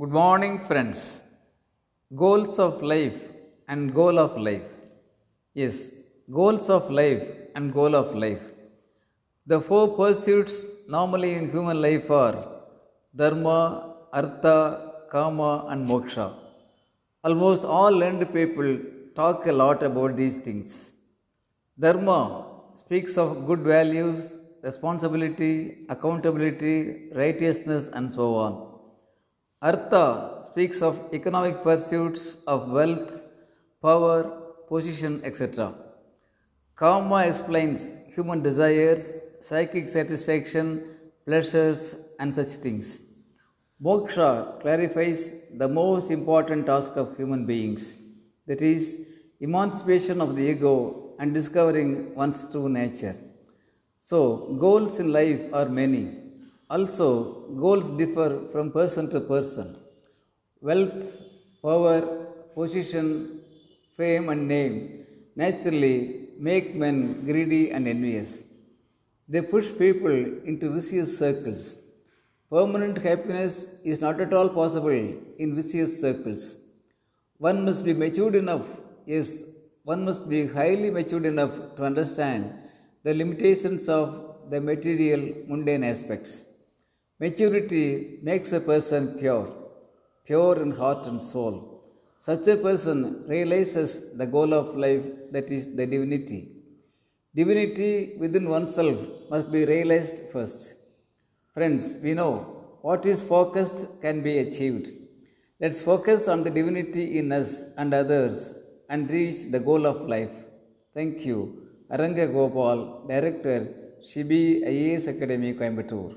Good morning, friends. Goals of life and goal of life. Yes, goals of life and goal of life. The four pursuits normally in human life are dharma, artha, kama, and moksha. Almost all learned people talk a lot about these things. Dharma speaks of good values, responsibility, accountability, righteousness, and so on. Artha speaks of economic pursuits of wealth, power, position, etc. Kama explains human desires, psychic satisfaction, pleasures, and such things. Moksha clarifies the most important task of human beings that is, emancipation of the ego and discovering one's true nature. So, goals in life are many. Also, goals differ from person to person. Wealth, power, position, fame, and name naturally make men greedy and envious. They push people into vicious circles. Permanent happiness is not at all possible in vicious circles. One must be matured enough, yes, one must be highly matured enough to understand the limitations of the material mundane aspects. Maturity makes a person pure, pure in heart and soul. Such a person realizes the goal of life, that is, the divinity. Divinity within oneself must be realized first. Friends, we know what is focused can be achieved. Let's focus on the divinity in us and others and reach the goal of life. Thank you. Aranga Gopal, Director, Shibi IAS Academy, Coimbatore.